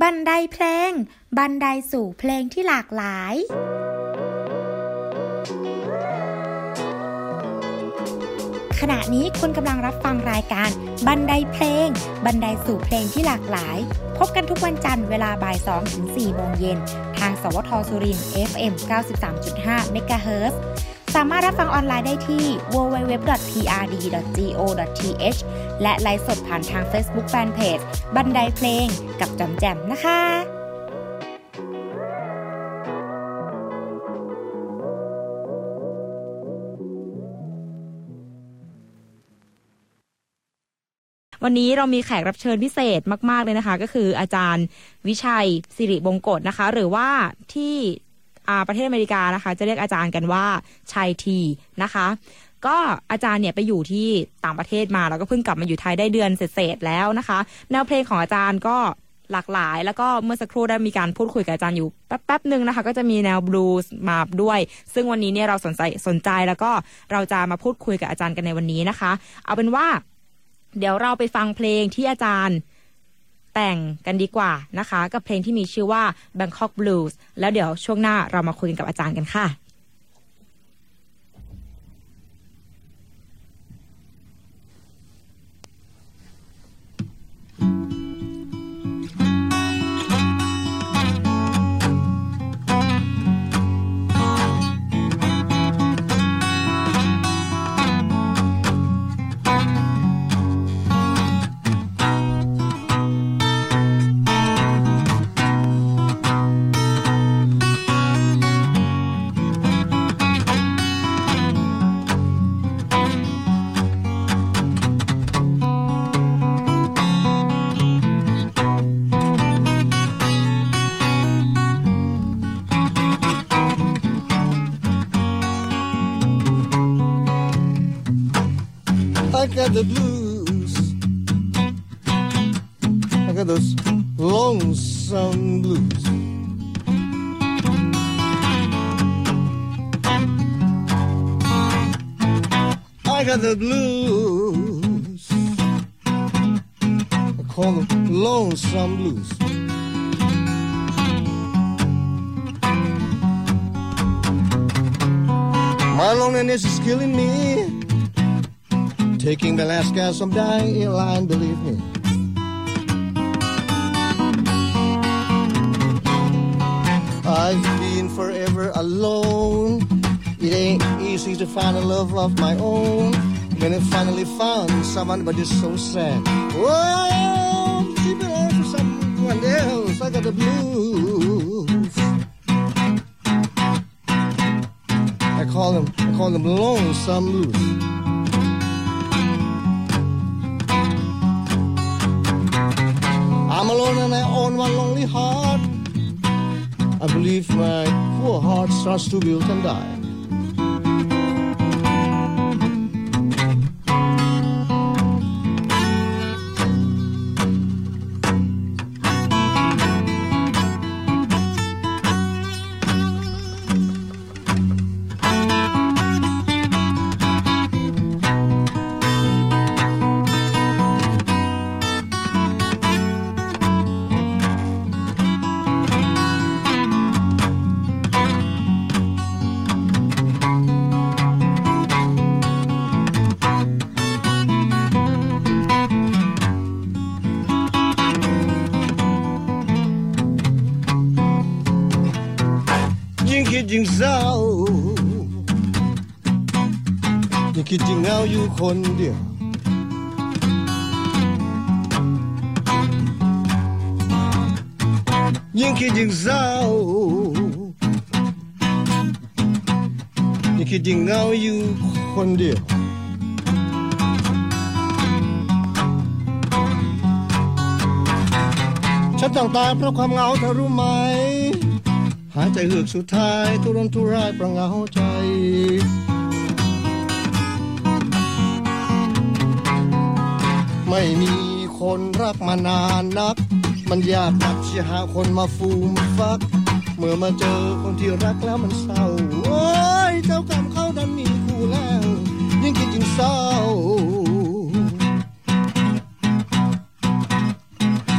บันไดเพลง บันไดสู่เพลงที่หลากหลาย ขณะนี้คุณกำลังรับฟังรายการ บันไดเพลง บันไดสู่เพลงที่หลากหลาย พบกันทุกวันจันทร์เวลาบ่าย2ถึง4โมงเย็น ทางสวทสุริน FM 93.5 MHz สามารถรับฟังออนไลน์ได้ที่ www.prd.go.th และไลฟ์สดผ่านทาง Facebook Fanpage บันไดเพลงกับจอมแจมนะคะวันนี้เรามีแขกรับเชิญพิเศษมาก ๆ เลยนะคะ ก็คืออาจารย์วิชัยสิริบงกฎนะคะ หรือว่าที่ประเทศอเมริกานะคะ จะเรียกอาจารย์กันว่าชัยทีนะคะ ก็อาจารย์เนี่ยไปอยู่ที่ต่างประเทศมา แล้วก็เพิ่งกลับมาอยู่ไทยได้เดือนเศษแล้วนะคะ แนวเพลงของอาจารย์ก็หลากหลาย แล้วก็เมื่อสักครู่ได้มีการพูดคุยกับอาจารย์อยู่แป๊บๆหนึ่งนะคะ ก็จะมีแนวบลูส์มาด้วย ซึ่งวันนี้เนี่ยเราสนใจสนใจแล้วก็เราจะมาพูดคุยกับอาจารย์กันในวันนี้นะคะ เอาเป็นว่า เดี๋ยวเราไปฟังเพลงที่อาจารย์แต่งกันดีกว่านะคะ กับเพลงที่มีชื่อว่า Bangkok Blues แล้วเดี๋ยวช่วงหน้าเรามาคุยกันกับอาจารย์กันค่ะ got the blues. I got those lonesome blues. I got the blues. I call them lonesome blues. My loneliness is killing me. Taking the last gas from dying airline, believe me. I've been forever alone. It ain't easy to find a love of my own. When I finally found someone, but it's so sad. Oh, keep it on for someone else. I got the blues. I call them, I call them lonesome blues. Alone and I own one lonely heart. I believe my poor heart starts to wilt and die. คนเดียวยิ่งคิดยิ่งเศร้ายิ่งคิดยิ่งเหงาอยู่คนเดียวฉันต้องตายเพราะความเหงาเธอรู้ไหม หายใจเหือกสุดท้ายทุรนทุรายเพราะเหงาใจ ไม่มีคนรักมานานนัก มันยากนักที่หาคนมาฟูมฟัก เมื่อมาเจอคนที่รักแล้วมันเศร้า โอ้ยเจ้ากรรมเขาดันมีคู่แล้ว ยิ่งคิดยิ่งเศร้า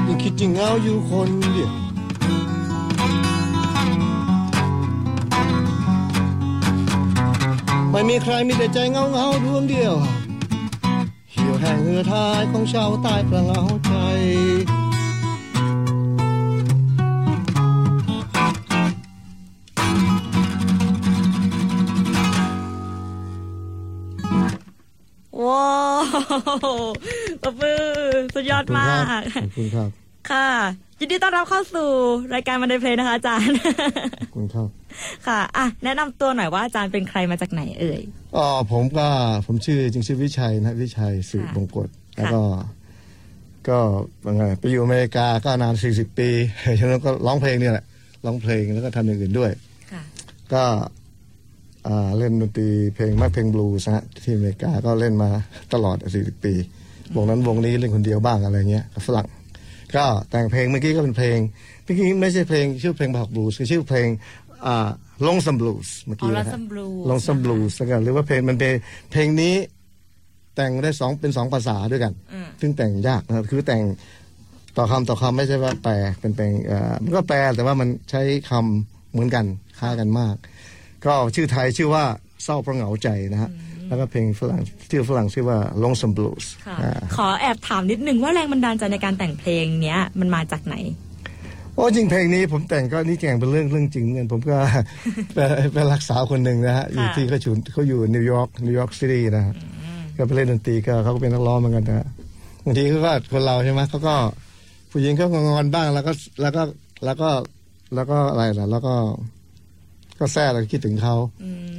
ยิ่งคิดยิ่งเหงาอยู่คนเดียวไม่มีใครมีแต่ใจเงาเงาดวงเดียว แห่งเหือทายของชาวใต้ประเหงาใจว้าวตบมือสุดยอดมาก ขอบคุณครับ ค่ะ ยินดีต้อนรับเข้าสู่รายการมันเดเพลนะคะอาจารย์ขอบคุณครับค่ะอะแนะนำตัวหน่อยว่าอาจารย์เป็นใครมาจากไหนเอ่ยอ๋อผมก็ผมชื่อจริงชื่อวิชัยนะวิชัยสืบค่ะบงกฎแล้วก็ ก็ว่าไงไปอยู่อเมริกาก็นานสี่สิบปีฉะนั้นก็ร้องเพลงเนี่ยแหละร้องเพลงแล้วก็ทำอย่างอื่นด้วยค่ะก็อ่าเล่นดนตรีเพลงมากเพลงบลูส์นะฮะที่อเมริกาก็เล่นมาตลอดสี่สิบปีวงนั้นวงนี้เล่นคนเดียวบ้างอะไรเงี้ยกับฝรั่ง ก็แต่งเพลงเมื่อกี้ก็เป็นเพลงเมื่อกี้ไม่ใช่เพลงชื่อเพลงบอกบลูส์คือชื่อเพลงอ่าลงซัมบลูส์เมื่ออ๋อกี้นะ Lonesome Blues ลงซัมบลูส์กันหรือว่าเพลงมันเป็นเพลงนี้แต่งได้สองเป็นสองภาษาด้วยกันอืมซึ่งแต่งยากนะครับคือแต่งต่อคำต่อคำไม่ใช่ว่าแปลเป็นเพลงเอ่อมันก็แปลแต่ว่ามันใช้คำเหมือนกันคล้ายกันมาก ก็ชื่อไทยชื่อว่าเศร้าเพราะเหงาใจนะฮะ แล้วก็เพลงฝรั่งชื่อฝรั่งชื่อว่า Lonesome Blues ค่ะอ่าขอแอบถามนิดนึงว่าแรงบันดาลใจในการแต่งเพลงเนี้ยมันมาจากไหนโอ้จริงเพลงนี้ผมแต่งก็นี่แต่งเป็นเรื่องเรื่องจริงเหมือนกันผมก็เป็นเป็นรักสาวคนหนึ่งนะฮะอยู่ที่เขาอยู่เขาอยู่นิวยอร์กนิวยอร์กซิตี้นะฮะก็ไปเล่นดนตรีก็เขาก็เป็นนักร้องเหมือนกันนะฮะบางทีเขาก็คนเราใช่ไหมเขาก็ผู้หญิงเขาก็งอนบ้างแล้วก็แล้วก็แล้วก็แล้วก็อะไรล่ะแล้วก็ ก็ sad แล้วก็คิดถึงเขา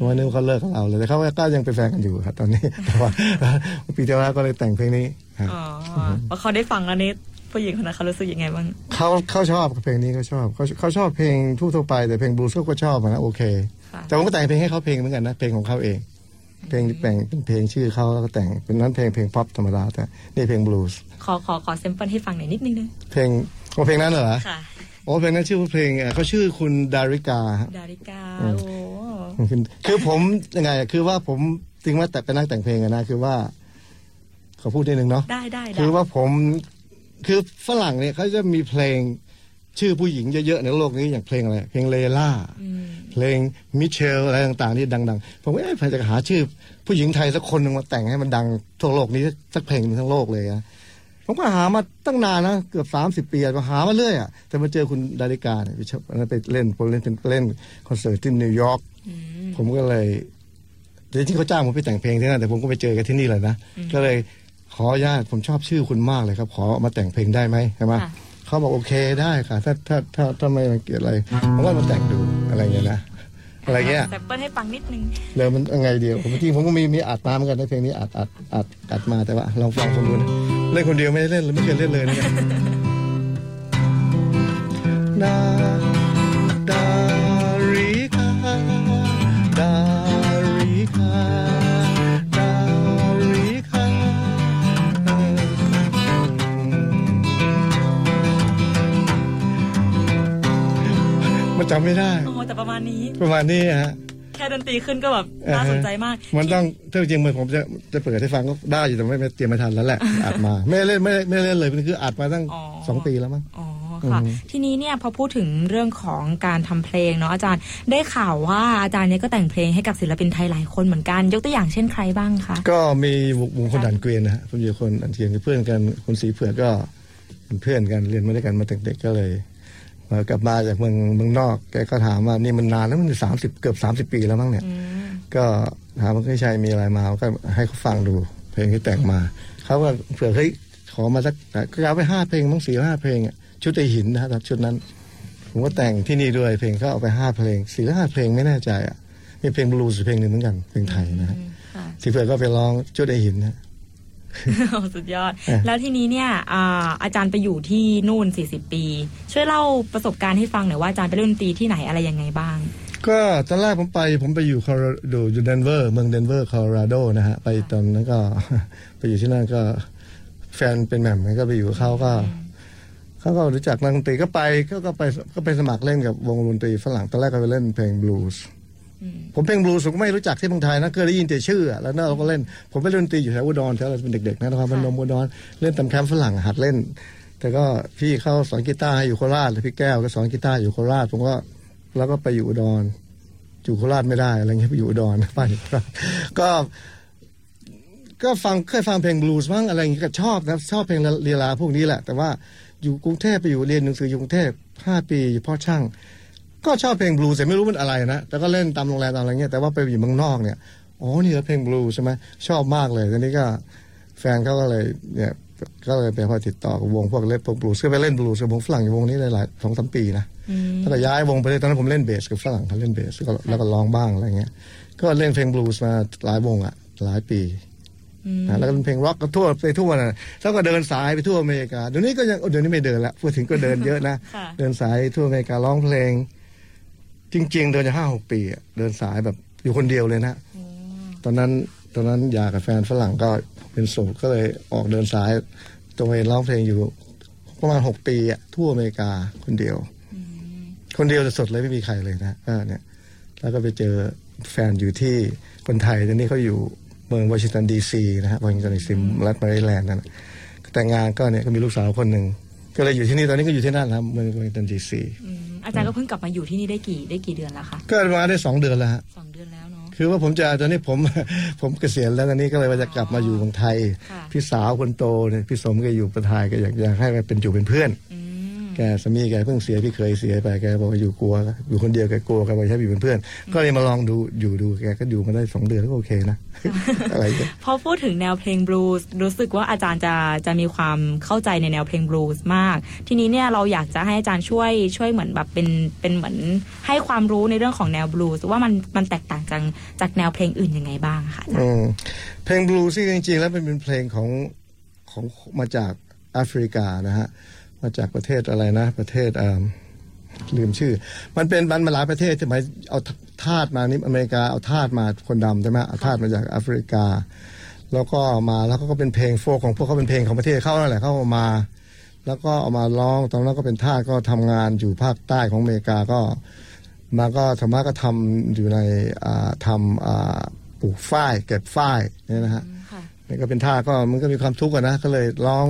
วันนึงเขาเลิกกับเราเลยแต่เขาก็ยังเป็นแฟนกันอยู่ครับตอนนี้ แต่ว่าปีที่แล้วก็เลยแต่งเพลงนี้ครับอ๋อพอเขาได้ฟังแล้วนี่ผู้หญิงคนนั้นเขารู้สึกยังไงบ้างเขาเขาชอบเพลงนี้เขาชอบเขาเขาชอบเพลงทั่วๆไปแต่เพลงบลูส์เขาก็ชอบอะนะโอเคค่ะแต่ผมก็แต่งเพลงให้เขาเพลงเหมือนกันนะเพลงของเขาเอง เพลงที่แต่งเป็นเพลงชื่อเขาแล้วก็แต่งเป็นนั้นเพลงเพลงป๊อปธรรมดาแต่นี่เพลงบลูส์ขอขอขอ sample ให้ฟังหน่อยนิดนึงนึงเพลงโอ้เพลงนั้นเหรอค่ะ โอ้เพลงนั้นชื่อว่าเพลงเอ่อเขาชื่อคุณดาริกาฮะดาริกาอืมโอ้คือคือผมยังไงอะคือว่าผมจริงว่าแต่เป็นนักแต่งเพลงอะนะคือว่าเขาพูดนิดนึงเนาะได้ได้ได้คือว่าผมคือฝรั่งเนี่ยเขาจะมีเพลงชื่อผู้หญิงเยอะๆในโลกนี้อย่างเพลงอะไรเพลงเลล่าอืมเพลงมิเชลอะไรต่างๆที่ดังๆ ผมว่าเอ๊ะผมจะหาชื่อผู้หญิงไทยสักคนหนึ่งมาแต่งให้มันดังทั่วโลกนี้สักเพลงหนึ่งทั้งโลกเลยนะ ผมก็หามาตั้งนานนะเกือบสามสิบปีอะหามาเรื่อยอะแต่มาเจอคุณดาริกาเนี่ยวิชอันนั้นไปเล่นผมเล่นเป็นเล่นคอนเสิร์ตที่นิวยอร์กอืมผมก็เลยแต่ที่เขาจ้างผมไปแต่งเพลงที่นั่นแต่ผมก็ไปเจอกันที่นี่เลยนะก็เลยขออนุญาตผมชอบชื่อคุณมากเลยครับ ขอมาแต่งเพลงได้ไหมใช่ไหมค่ะเขาบอกโอเคได้ค่ะ ถ้าถ้าถ้าถ้าไม่รังเกียจอะไรผมก็มาแต่งดูอะไรเงี้ยนะ อะไรเงี้ย sample ให้ฟังนิดนึงเลยมันยังไงเดี๋ยวผมจริงผมก็มีมีอัดมาเหมือนกันในเพลงนี้อัดอัดอัดอัดมาแต่ว่าลองฟังผมดูนะเล่นคนเดียวไม่ได้เล่นเลยไม่เคยเล่นเลยเนี่ย มันจำไม่ได้โอ้แต่ประมาณนี้ ประมาณนี้ฮะแค่ดนตรีขึ้นก็แบบน่าสนใจมาก มันต้องถ้าจริงๆมันผมจะจะเปิดให้ฟังก็ได้อยู่แต่ไม่ไม่เตรียมไม่ทันแล้วแหละอัดมา ไม่ได้เล่นไม่ได้ไม่ได้เล่นเลยมันคืออัดมาตั้งอ๋อสองปีแล้วมั้งอ๋อค่ะอืมทีนี้เนี่ยพอพูดถึงเรื่องของการทำเพลงเนาะอาจารย์ได้ข่าวว่าอาจารย์เนี่ยก็แต่งเพลงให้กับศิลปินไทยหลายคนเหมือนกัน ยกตัวอย่างเช่นใครบ้างคะก็มีวงคนดันเกวียนนะฮะผมอยู่คนดันเกวียนคือเพื่อนกันคนสีเผือกก็เป็นเพื่อนกันเรียนมาด้วยกันมาตั้งเด็กก็เลยมา กลับมาจากเมืองเมืองนอกแกก็ถามว่านี่มันนานแล้วมันสามสิบเกือบสามสิบปีแล้วมั้งเนี่ยอืมก็ถามว่าพี่ชัยมีอะไรมาก็ให้เขาฟังดู เพลงที่แต่งมาเขาก็เผื่อเฮ้ยขอมาสักก็เอาไปห้าเพลงมั้งสี่ห้าเพลงอะชุดไอหินนะฮะชุดนั้น ผมก็แต่งที่นี่ด้วยเพลงก็เอาไปห้าเพลงสี่ห้าเพลงไม่แน่ใจอะมีเพลงบลูส์เพลงหนึ่งเหมือนกันเพลงไทยนะฮะค่ะสีเผื่อก็ไปร้องชุดไอหินนะ สุดยอดเออแล้วทีนี้เนี่ยอ่าอาจารย์ไปอยู่ที่นู่น 40 ปี ช่วยเล่าประสบการณ์ให้ฟังหน่อยว่าอาจารย์ไปเล่นดนตรีที่ไหนอะไรยังไงบ้าง ก็ตอนแรกผมไปผมไปอยู่คอร์ดูอยู่เดนเวอร์เมืองเดนเวอร์คอโลราโดนะฮะ ไปตอนนั้นก็ไปอยู่ที่นั่นก็แฟนเป็นแหม่มก็ไปอยู่กับเขาก็เขาก็รู้จักนักดนตรีก็ไปก็ก็ไปก็ไปสมัครเล่นกับวงดนตรีฝรั่งตอนแรกก็ไปเล่นเพลงบลูส์อืม ผมเพลงบลูส์ผมก็ไม่รู้จักที่เมืองไทยนะเคยได้ยินแต่ชื่อ แล้วนั่นเราก็เล่น ผมไปเล่นดนตรีอยู่แถวอุดรแถวเราเป็นเด็กๆนะนครับพนมอุดรเล่นตามแคมป์ฝรั่งหัดเล่น แต่ก็พี่เข้าสอนกีตาร์ให้อยู่โคราชพี่แก้วก็สอนกีตาร์อยู่โคราชผมก็แล้วก็ไปอยู่อุดรอยู่โคราชไม่ได้อะไรเงี้ยไปอยู่อุดรบ้านอยู่โคราชก็ก็ฟังเคยฟังเพลงบลูส์บ้างอะไรอย่างงี้ยก็ชอบนะชอบเพลงลีลาพวกนี้แหละ แต่ว่าอยู่กรุงเทพไปอยู่เรียนหนังสืออยู่กรุงเทพห้าปีอยู่พ่อช่าง ก็ชอบเพลงบลูส์แต่ไม่รู้มันอะไรนะแต่ก็เล่นตามโรงแรมตามอะไรเงี้ยแต่ว่าไปอยู่เมืองนอกเนี่ยอ๋อนี่เหรอเพลงบลูส์ใช่ไหมชอบมากเลยทีนี้ก็แฟนเขาก็เลยเนี่ยก็เลยไปพอติดต่อกับวงพวกเล่นพวกบลูส์ก็ไปเล่นบลูส์กับวงฝรั่งอยู่วงนี้ได้หลายสองสามปีนะอืมแล้วก็ย้ายวงไปเลยตอนนั้นผมเล่นเบสกับฝรั่งเขาเล่นเบสแล้วก็แล้วก็ร้องบ้างอะไรเงี้ยก็เล่นเพลงบลูส์มาหลายวงอะหลายปีอืมนะแล้วก็เป็นเพลงร็อกก็ทั่วไปทั่วนะแล้วก็เดินสายไปทั่วอเมริกาเดี๋ยวนี้ก็ยังเดี๋ยวนี้ไม่เดินละพูดถึงก็เดินเยอะนะค่ะเดินสายทั่วอเมริการ้องเพลง จริง ๆ เดินจะห้าหกปีอะเดินสายแบบอยู่คนเดียวเลยนะ ตอนนั้นตอนนั้นอยากกับแฟนฝรั่งก็เป็นโสดก็เลยออกเดินสายตัวเองร้องเพลงอยู่ประมาณหกปีอะทั่วอเมริกาคนเดียว คนเดียวจะสดเลยไม่มีใครเลยนะก็เนี่ย แล้วก็ไปเจอแฟนอยู่ที่คนไทยตอนนี้เขาอยู่เมืองวอชิงตันดีซีนะฮะวอชิงตันดีซีรัฐแมริแลนด์นั่นน่ะแต่งงานก็เนี่ยก็มีลูกสาวคนหนึ่ง ก็เลยอยู่ที่นี่ตอนนี้ก็อยู่ที่นั่นนะครับเมืองเมืองตันดีซีอาจารย์ก็เพิ่งกลับมาอยู่ที่นี่ได้กี่ได้กี่เดือนแล้วคะก็มาได้สองเดือนแล้วฮะสองเดือนแล้วเนาะคือว่าผมจะตอนนี้ผมผมเกษียณแล้วตอนนี้ก็เลยว่าจะกลับมาอยู่เมืองไทย พี่สาวคนโตเนี่ยพี่สมก็อยู่ประทายก็อยากอยากให้มาเป็นอยู่เป็นเพื่อนอื แกสามีแกเพิ่งเสียพี่เคยเสียไปแกบอกว่าอยู่กลัว อยู่คนเดียวแกกลัวแกบอกให้อยู่เป็นเพื่อน ก็เลยมาลองดูอยู่ดูแกก็อยู่มาได้สองเดือนก็โอเคนะอะไรอย่างเงี้ยพอพูดถึงแนวเพลงบลูส์รู้สึกว่าอาจารย์จะจะมีความเข้าใจในแนวเพลงบลูส์มาก ทีนี้เนี่ยเราอยากจะให้อาจารย์ช่วยช่วยเหมือนแบบเป็นเป็นเหมือนให้ความรู้ในเรื่องของแนวบลูส์ว่ามันมันแตกต่างจากจากแนวเพลงอื่นยังไงบ้างค่ะอาจารย์อืมเพลงบลูซี่จริงๆแล้วมันเป็นเพลงของของมาจากแอฟริกานะฮะ มาจากประเทศอะไรนะ ประเทศอ่าลืมชื่อ มันเป็นมันมาหลายประเทศใช่ไหมเอาทาสมานี่อเมริกาเอาทาสมาคนดำใช่ไหมเอาทาสมาจากแอฟริกา แล้วก็มาแล้วก็เป็นเพลงโฟกของพวกเขาเป็นเพลงของประเทศเขานั่นแหละเขาเอามา แล้วก็เอามาร้องตอนนั้นก็เป็นทาสก็ทำงานอยู่ภาคใต้ของอเมริกาก็ มาก็ธรรมะก็ทำอยู่ในอ่าทำอ่าปลูกฝ้ายเก็บฝ้ายเนี่ยนะฮะค่ะนี่ก็เป็นท่าก็มันก็มีความทุกข์อะนะก็เลยร้อง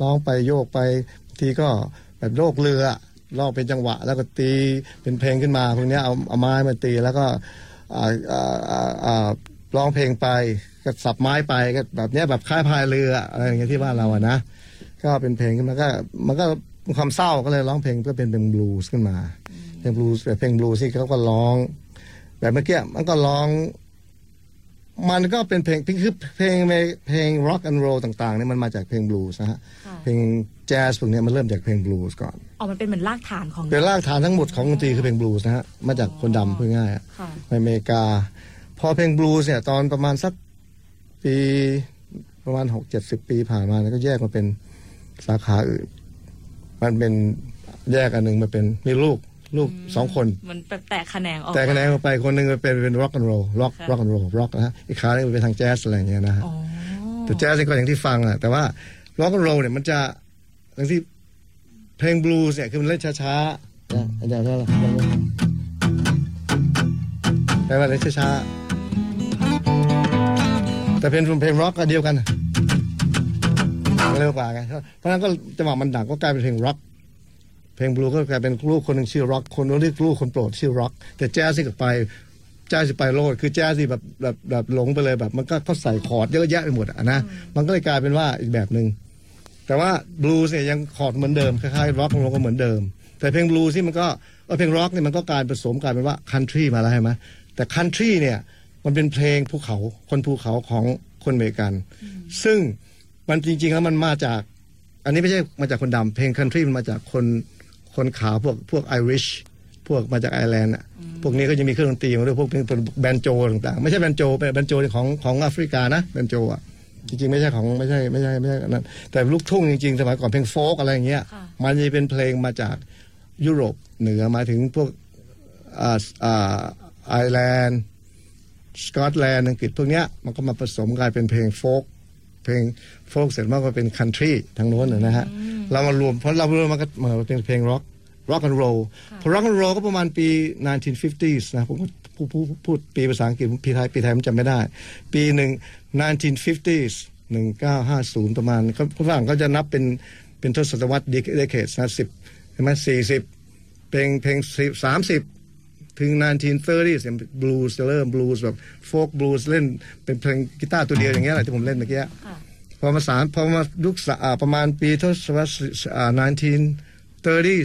ร้องไปโยกไปบาง ทีก็แบบโลกเรือร้องเป็นจังหวะ แล้วก็ตีเป็นเพลงขึ้นมาพวกนี้เอาเอาไม้มาตีแล้วก็ร้องเพลงไปก็สับไม้ไปก็แบบนี้แบบคล้ายพายเรืออะไรอย่างเงี้ยที่บ้านเราอะนะก็เป็นเพลงขึ้นมาก็มันก็ความเศร้าก็เลยร้องเพลงเพื่อเป็นเป็นบลูส์ขึ้นมาเพลงบลูส์แต่เพลงบลูส์ที่เขาก็ร้อง แบบเมื่อกี้มันก็ร้อง มันก็เป็นเพลงคือเพลงเพลงร็อกแอนด์โรลต่างๆเนี่ยมันมาจากเพลงบลูส์นะฮะค่ะเพลงแจ๊สพวกเนี้ยมันเริ่มจากเพลงบลูส์ก่อนอ๋อมันเป็นเหมือนรากฐานของเป็นรากฐานทั้งหมดของดนตรีคือเพลงบลูส์นะฮะมาจากคนดำพูดง่ายๆอะค่ะในอเมริกา พอเพลงบลูส์เนี่ยตอนประมาณสักปีประมาณหกเจ็ดสิบปีผ่านมาเนี่ยก็แยกมาเป็นสาขาอื่น มันเป็นแยกอันหนึ่งมาเป็นมีลูก ลูกสองคนมันแบบแตกแขนงออกแตกแขนงออกไปคนหนึ่งเป็นเป็นร็อกแอนด์โรลร็อกค่ะร็อกแอนด์โรลร็อกนะฮะอีกขาหนึ่งเป็นทางแจ๊สอะไรอย่างเงี้ยนะฮะอ๋อแต่แจ๊สนี่ก็อย่างที่ฟังอะแต่ว่าร็อกแอนด์โรลเนี่ยมันจะอย่างที่เพลงบลูส์เนี่ยคือมันเล่นช้าๆนะอาจารย์ว่าอะไรแปลว่าเล่นช้าๆแต่เพลงเพลงร็อกก็เดียวกันเร็วกว่าไงเพราะฉะนั้นก็จังหวะมันดังก็กลายเป็นเพลงร็อก เพลงบลูส์ก็กลายเป็นลูกคนหนึ่งชื่อร็อกคนนึงเรียกลูกคนโปรดชื่อร็อกแต่แจ๊สนี่ก็ไปแจ๊สไปโลดคือแจ๊สสิแบบแบบแบบหลงไปเลยแบบ มันก็เขาใส่คอร์ดเยอะแยะไปหมดอะนะมันก็เลยกลายเป็นว่าอีกแบบหนึ่งแต่ว่าบลูส์เนี่ยยังคอร์ดเหมือนเดิมคล้ายๆร็อกของเราก็เหมือนเดิม แต่เพลงบลูส์ที่มันก็เพลงร็อกเนี่ยมันก็กลายผสมกลายเป็นว่าคันทรีมาแล้วใช่ไหมแต่คันทรีเนี่ยมันเป็นเพลงภูเขาคนภูเขาของคนอเมริกัน ซึ่งมันจริง ๆ แล้วมันมาจาก อันนี้ไม่ใช่มาจากคนดำเพลงคันทรีมันมาจากคน คนขาวพวกพวกไอริชพวกมาจากไอร์แลนด์อะพวกนี้ก็จะมีเครื่องดนตรีมาด้วยพวกเป็นแบนโจต่างๆ ไม่ใช่แบนโจเป็นแบนโจของของแอฟริกานะแบนโจอะจริงๆ ไม่ใช่ของไม่ใช่ไม่ใช่ไม่ใช่อันนั้นแต่ลูกทุ่งจริงๆ สมัยก่อนเพลงโฟล์กอะไรอย่างเงี้ยค่ะมันจะเป็นเพลงมาจากยุโรปเหนือมาถึงพวกอ่าอ่าไอร์แลนด์สกอตแลนด์อังกฤษพวกเนี้ยมันก็มาผสมกลายเป็นเพลงโฟล์กเพลงโฟล์กเสร็จมาก็เป็นคันทรีทางโน้นนะนะฮะเรามารวมเพราะเรารวมมันก็มาเป็นเพลงร็อกร็อกแอนด์โรลพอร็อกแอนด์โรลก็ประมาณปี 1950s นะผมพูดพูดพูดปีภาษาอังกฤษปีไทยปีไทยมันจำไม่ได้ ปีหนึ่ง 1950s 1950 ประมาณเขาฝรั่งก็จะนับเป็นเป็นทศวรรษเดเคดนะสิบใช่ไหมสี่สิบเพลงเพลงสามสิบถึง 1930บลูส์จะเริ่มบลูส์แบบโฟกบลูส์เล่นเป็นเพลงกีตาร์ตัวเดียวอย่างเงี้ยแหละที่ผมเล่นเมื่อกี้พ อมาสารพอมายุคอ่าประมาณปีทศวรรษอ่า1930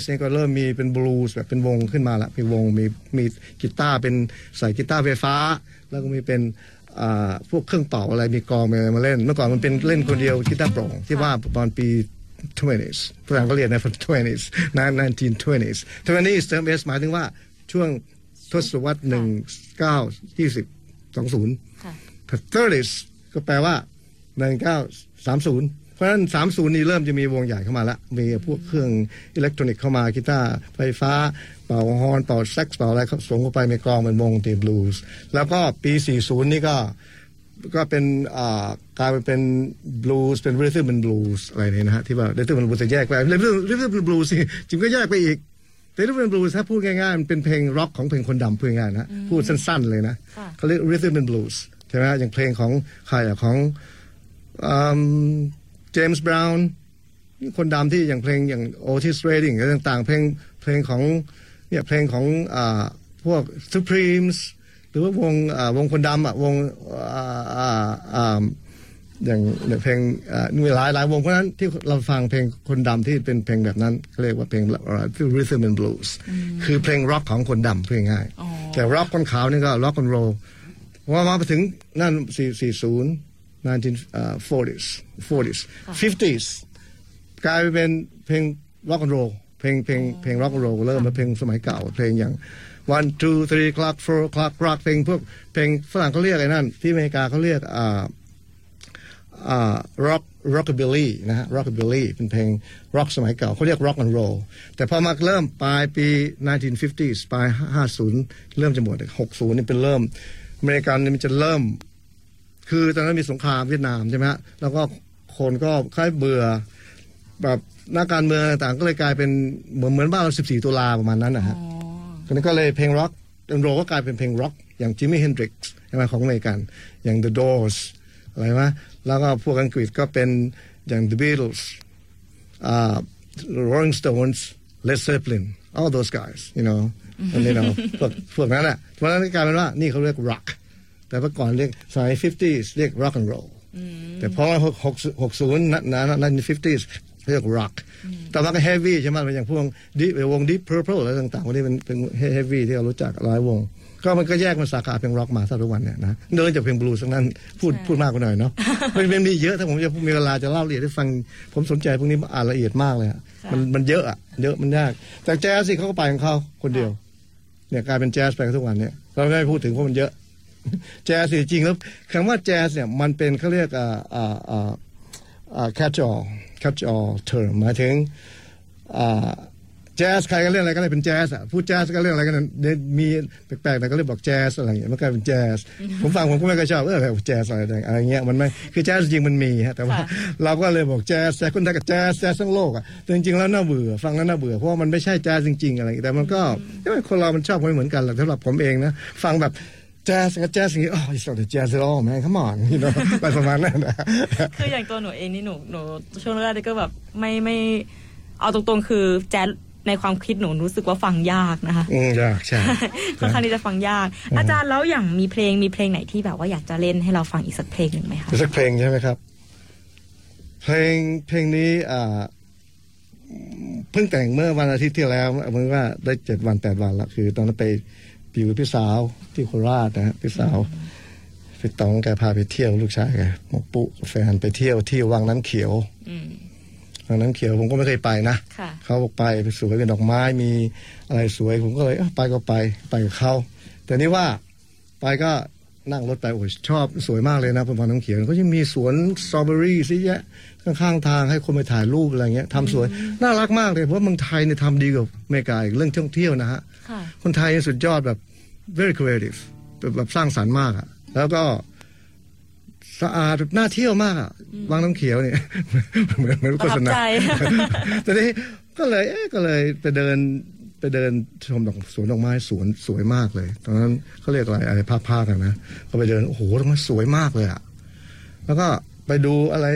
เนี่ยก็เริ่มมีเป็นบลูส์แบบเป็นวงขึ้นมาละมีวงมีมีกีตาร์เป็นใส่กีตาร์ไฟฟ้า แล้วก็มีเป็นอ่าพวกเครื่องเป่าอะไรมีกลองมีอะไรมาเล่น เมื่อก่อนมันเป็นเล่นคนเดียวกีตาร์โปร่งที่ว่าตอนปี 20s ฝรั่งก็เรียนใน 20s นะ 1920s 20s เติม s หมายถึงว่าช่วงทศวรรษ19 20 20ค่ะ 30s ก็แปลว่า 1930 เพราะฉะนั้น 30 นี่เริ่มจะมีวงใหญ่เข้ามาละมีพวกเครื่องอิเล็กทรอนิกส์เข้ามากีตาร์ไฟฟ้า เป่า horn เป่าแซกซ์เป่าอะไรเขาส่งเข้าไปในกลองเป็นวงตีบลูส์แล้วก็ปี 40 นี่ก็ก็เป็นอ่ากลายไปเป็นบลูส์เป็น rhythm and blues อะไรเนี่ยนะฮะที่ว่า rhythm and blues จะแยกไป rhythm rhythm and blues จริงก็แยกไปอีกแต่ rhythm and blues ถ้าพูดง่ายๆมันเป็นเพลงร็อกของเพลงคนดำพูดง่ายๆนะพูดสั้นๆเลยนะค่ะเขาเรียก rhythm and blues ใช่ไหมอย่างเพลงของใครอะของ เจมส์บราวน์คนดำที่อย่างเพลงอย่างโอทิสเรดิงอะไรต่างๆ เพลงเพลงของเนี่ยเพลงของอ่าพวก Supremes หรือว่าวงอ่าวงคนดำอะวงอ่าอ่าอ่าอย่างอย่างเพลงอ่ามีหลายหลายวงเพราะฉะนั้นที่เราฟังเพลงคนดำที่เป็นเพลงแบบนั้นเขาเรียกว่าเพลง rhythm and blues คือเพลงร็อกของคนดำเพื่อง่ายๆแต่ร็อกคนขาวนี่ก็ร็อกคนโรว่ามาไปถึงนั่น4 40 1940s 40s 50s กลายไปเป็นเพลงร็อก and roll เพลงเพลงเพลงร็อก and roll เริ่มมาเพลงสมัยเก่า เพลงอย่าง one two three clock four clock rock เพลงพวกเพลงฝรั่งเขาเรียกอะไรนั่น ที่อเมริกาเขาเรียกอ่าอ่า rock rockabilly นะฮะ rockabilly เป็นเพลง rock สมัยเก่าเขาเรียก rock and roll แต่พอมาเริ่มปลายปี 1950s ปลาย 50 เริ่มจะหมด 60 นี่เป็นเริ่มอเมริกันนี่มันจะเริ่ม คือตอนนั้นมีสงครามเวียดนามใช่ไหมฮะแล้วก็คนก็ค่อยเบื่อแบบนักการเมืองต่างๆ ก็เลยกลายเป็นเหมือนเหมือนบ้านเรา14 ตุลาประมาณนั้นนะฮะทีนี้ก็เลยเพลง rock and roll ก็กลายเป็นเพลงร็อก อย่าง Jimi Hendrix ใช่ไหมของอเมริกัน อย่าง The Doors อะไรวะแล้วก็พวกอังกฤษก็เป็นอย่าง The Beatles uh, Rolling Stones Led Zeppelin all those guys you know and, you know พวกพวกนั้นอะเพราะฉะนั้นกลายเป็นว่านี่เขาเรียก rock แต่เมื่อก่อนเรียกสมัย 50s เรียก rock and roll แต่พอมา6 60นะนะนั่น 50s เรียก rock แต่ว่าก็ heavy ใช่ไหมอย่างพวกดิวง deep purple อะไรต่างๆพวกนี้เป็นเป็น heavy ที่เรารู้จักหลายวงก็มันก็แยกมันสาขาเพลงร็อกมาถ้าทุกวันเนี่ยนะเดินจากเพลงบลูส์ทั้งนั้นพูดพูดมากกว่าหน่อยเนาะมันมันมีเยอะถ้าผมจะมีเวลาจะเล่าละเอียดให้ฟัง ผมสนใจพวกนี้อ่านละเอียดมากเลยอะมันมันเยอะอะเยอะมันยาก แต่แจ๊สสิเขาก็ไปของเขาคนเดียวเนี่ยกลายเป็นแจ๊สไปทุกวันเนี่ยเราไม่พูดถึงเพราะมันเยอะ แจ๊สจริงๆแล้วคำว่าแจ๊สเนี่ยมันเป็นเขาเรียกอ่าอ่าอ่าอ่า catch all catch all term หมายถึงอ่าแจ๊สใครก็เล่นอะไรก็เลยเป็นแจ๊สอะพูดแจ๊สก็เล่นอะไรกันเนี่ยมีแปลกๆแต่ก็เลยบอกแจ๊สอะไรอย่างเงี้ยมันกลายเป็นแจ๊สผมฟังผมก็ไม่ค่อยชอบเออแจ๊สอะไรอะไรเงี้ยมันไม่คือแจ๊สจริงๆมันมีฮะแต่ว่าเราก็เลยบอกแจ๊สแต่คนไทยกับแจ๊สแจ๊สทั้งโลกอะแต่จริงๆแล้วน่าเบื่อฟังแล้วน่าเบื่อเพราะว่ามันไม่ใช่แจ๊สจริง ๆ อะไรอย่างเงี้ยแต่มันก็คนเรามันชอบไม่เหมือนกันหรอกสำหรับผมเองนะฟังแบบ แจ๊สกับแจ๊สอย่างงี้ oh it's not a jazz at all man come on you know ไปประมาณนั้นนะคืออย่างตัวหนูเองนี่หนูหนูช่วงแรกๆก็แบบไม่ไม่เอาตรงๆคือแจ๊สในความคิดหนูรู้สึกว่าฟังยากนะคะอืมยากใช่ค่อนข้างที่จะฟังยาก อาจารย์แล้วอย่างมีเพลงมีเพลงไหนที่แบบว่าอยากจะเล่นให้เราฟังอีกสักเพลงหนึ่งไหมคะสักเพลงใช่ไหมครับ เพลงเพลงนี้อ่าเพิ่งแต่งเมื่อวันอาทิตย์ที่แล้วเหมือนว่าได้เจ็ดวันแปดวันละคือ ตอนนั้นไป อยู่กับพี่สาวที่โคราชนะฮะพี่สาวพี่ตองแกพาไปเที่ยวลูกชายแกหมกปุ๊กับแฟนไปเที่ยวที่วังน้ำเขียวอืมวังน้ำเขียวผมก็ไม่เคยไปนะค่ะเขาบอกไปไปสวยเป็นดอกไม้มีอะไรสวยผมก็เลยเอ้าไปก็ไปไปกับเขาแต่นี่ว่าไปก็ นั่งรถไปโอ้ยชอบสวยมากเลยนะพมน้ำเขียวก็ยังมีสวนสตรอเบอรี่ซิแยะข้างๆทางให้คนไปถ่ายรูปอะไรเงี้ยทำสวยน่ารักมากเลยเพราะว่าเมืองไทยเนี่ยทำดีกว่าอเมริกาอีกเรื่องท่องเที่ยวนะฮะค่ะคนไทยสุดยอดแบบ very creative แบบแบบสร้างสรรค์มากอะแล้วก็สะอาดแบบน่าเที่ยวมากอะวังน้ำเขียวเนี่ยเหมือนเหมือนปโฆระทัษบณาใจแต่นี้ก็เลยเอ๊ะก็เลยไปเดิน ไปเดินชมดอกสวนดอกไม้สวนสวยมากเลย ตอนนั้นเขาเรียกอะไรอะไรภาคๆกันนะก็ไปเดินโอ้โหดอกไม้สวยมากเลยอะแล้วก็ไปดูอะไร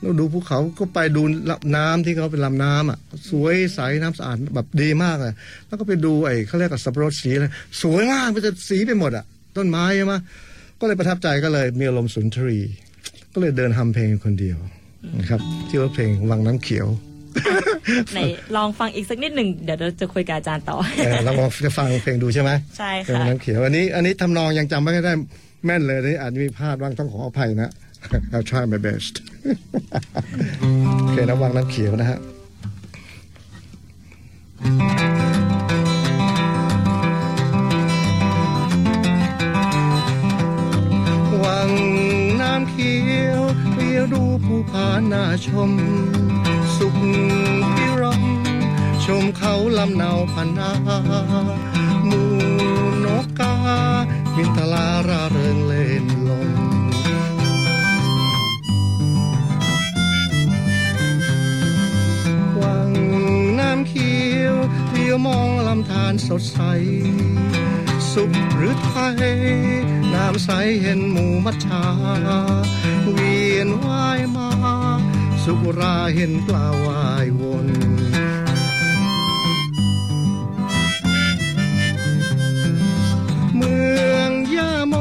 เราดูภูเขาก็ไปดูลำน้ำที่เขาเป็นลำน้ำอะ สวยใสน้ำสะอาดแบบดีมากเลยแล้วก็ไปดูไอ้เขาเรียกว่าสับปะรดสีเลยสวยมากมันจะสีไปหมดอะ ต้นไม้ใช่ไหมก็เลยประทับใจก็เลยมีอารมณ์สุนทรี ก็เลยเดินทำเพลงคนเดียวนะครับชื่ว่าเพลงวังน้ำเขียว ไหนลองฟังอีกสักนิดหนึ่งเดี๋ยวเราจะคุยกับอาจารย์ต่อเออเราลองจะฟังเพลงดูใช่ไหมใช่เพลงค่ะน้ำเขียวอันนี้อันนี้ทำนองยังจำไม่ได้แม่นเลยอันนี่อาจจะมีพลาดบ้างต้องขออภัยนะ I'll try my best โอเคนะวังน้ำเขียวนะฮะ วังน้ำเขียวเรียวดูภูผาหน้าชมสุข พิรมชมเขาลำเนาพันนาหมูนกกาบินทลาราเริงเล่นลมวังน้ำเขียวเรียวมองลำธารสดใส สุขหรือไทยน้ำใสเห็นหมูมัชชา เวียนว่ายมา สุขราเห็นปลาวายวนเมืองย่าโม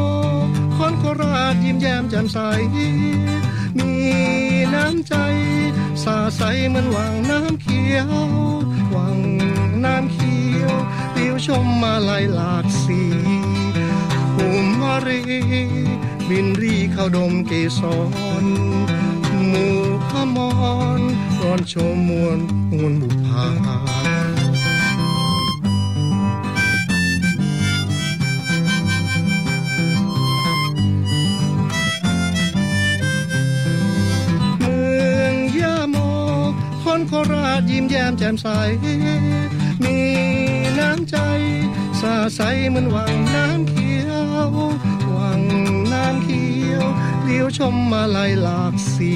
คนโคราชยิ้มแย้มแจ่มใส มีน้ำใจ สาใสเหมือนวังน้ำเขียว วังน้ำเขียวติวชมมาลายหลากสีหุมมารีบินรีเข้าดมเกสรมู พมรร้อนชมมวลมวลบุพาเมืองย่าโมคนโคราชยิ้มแย้มแจ่มใส มีน้ำใจสาใสเหมือนวังน้ำเขียว วังน้ำเขียวเลี้ยวชมมาลายหลากสี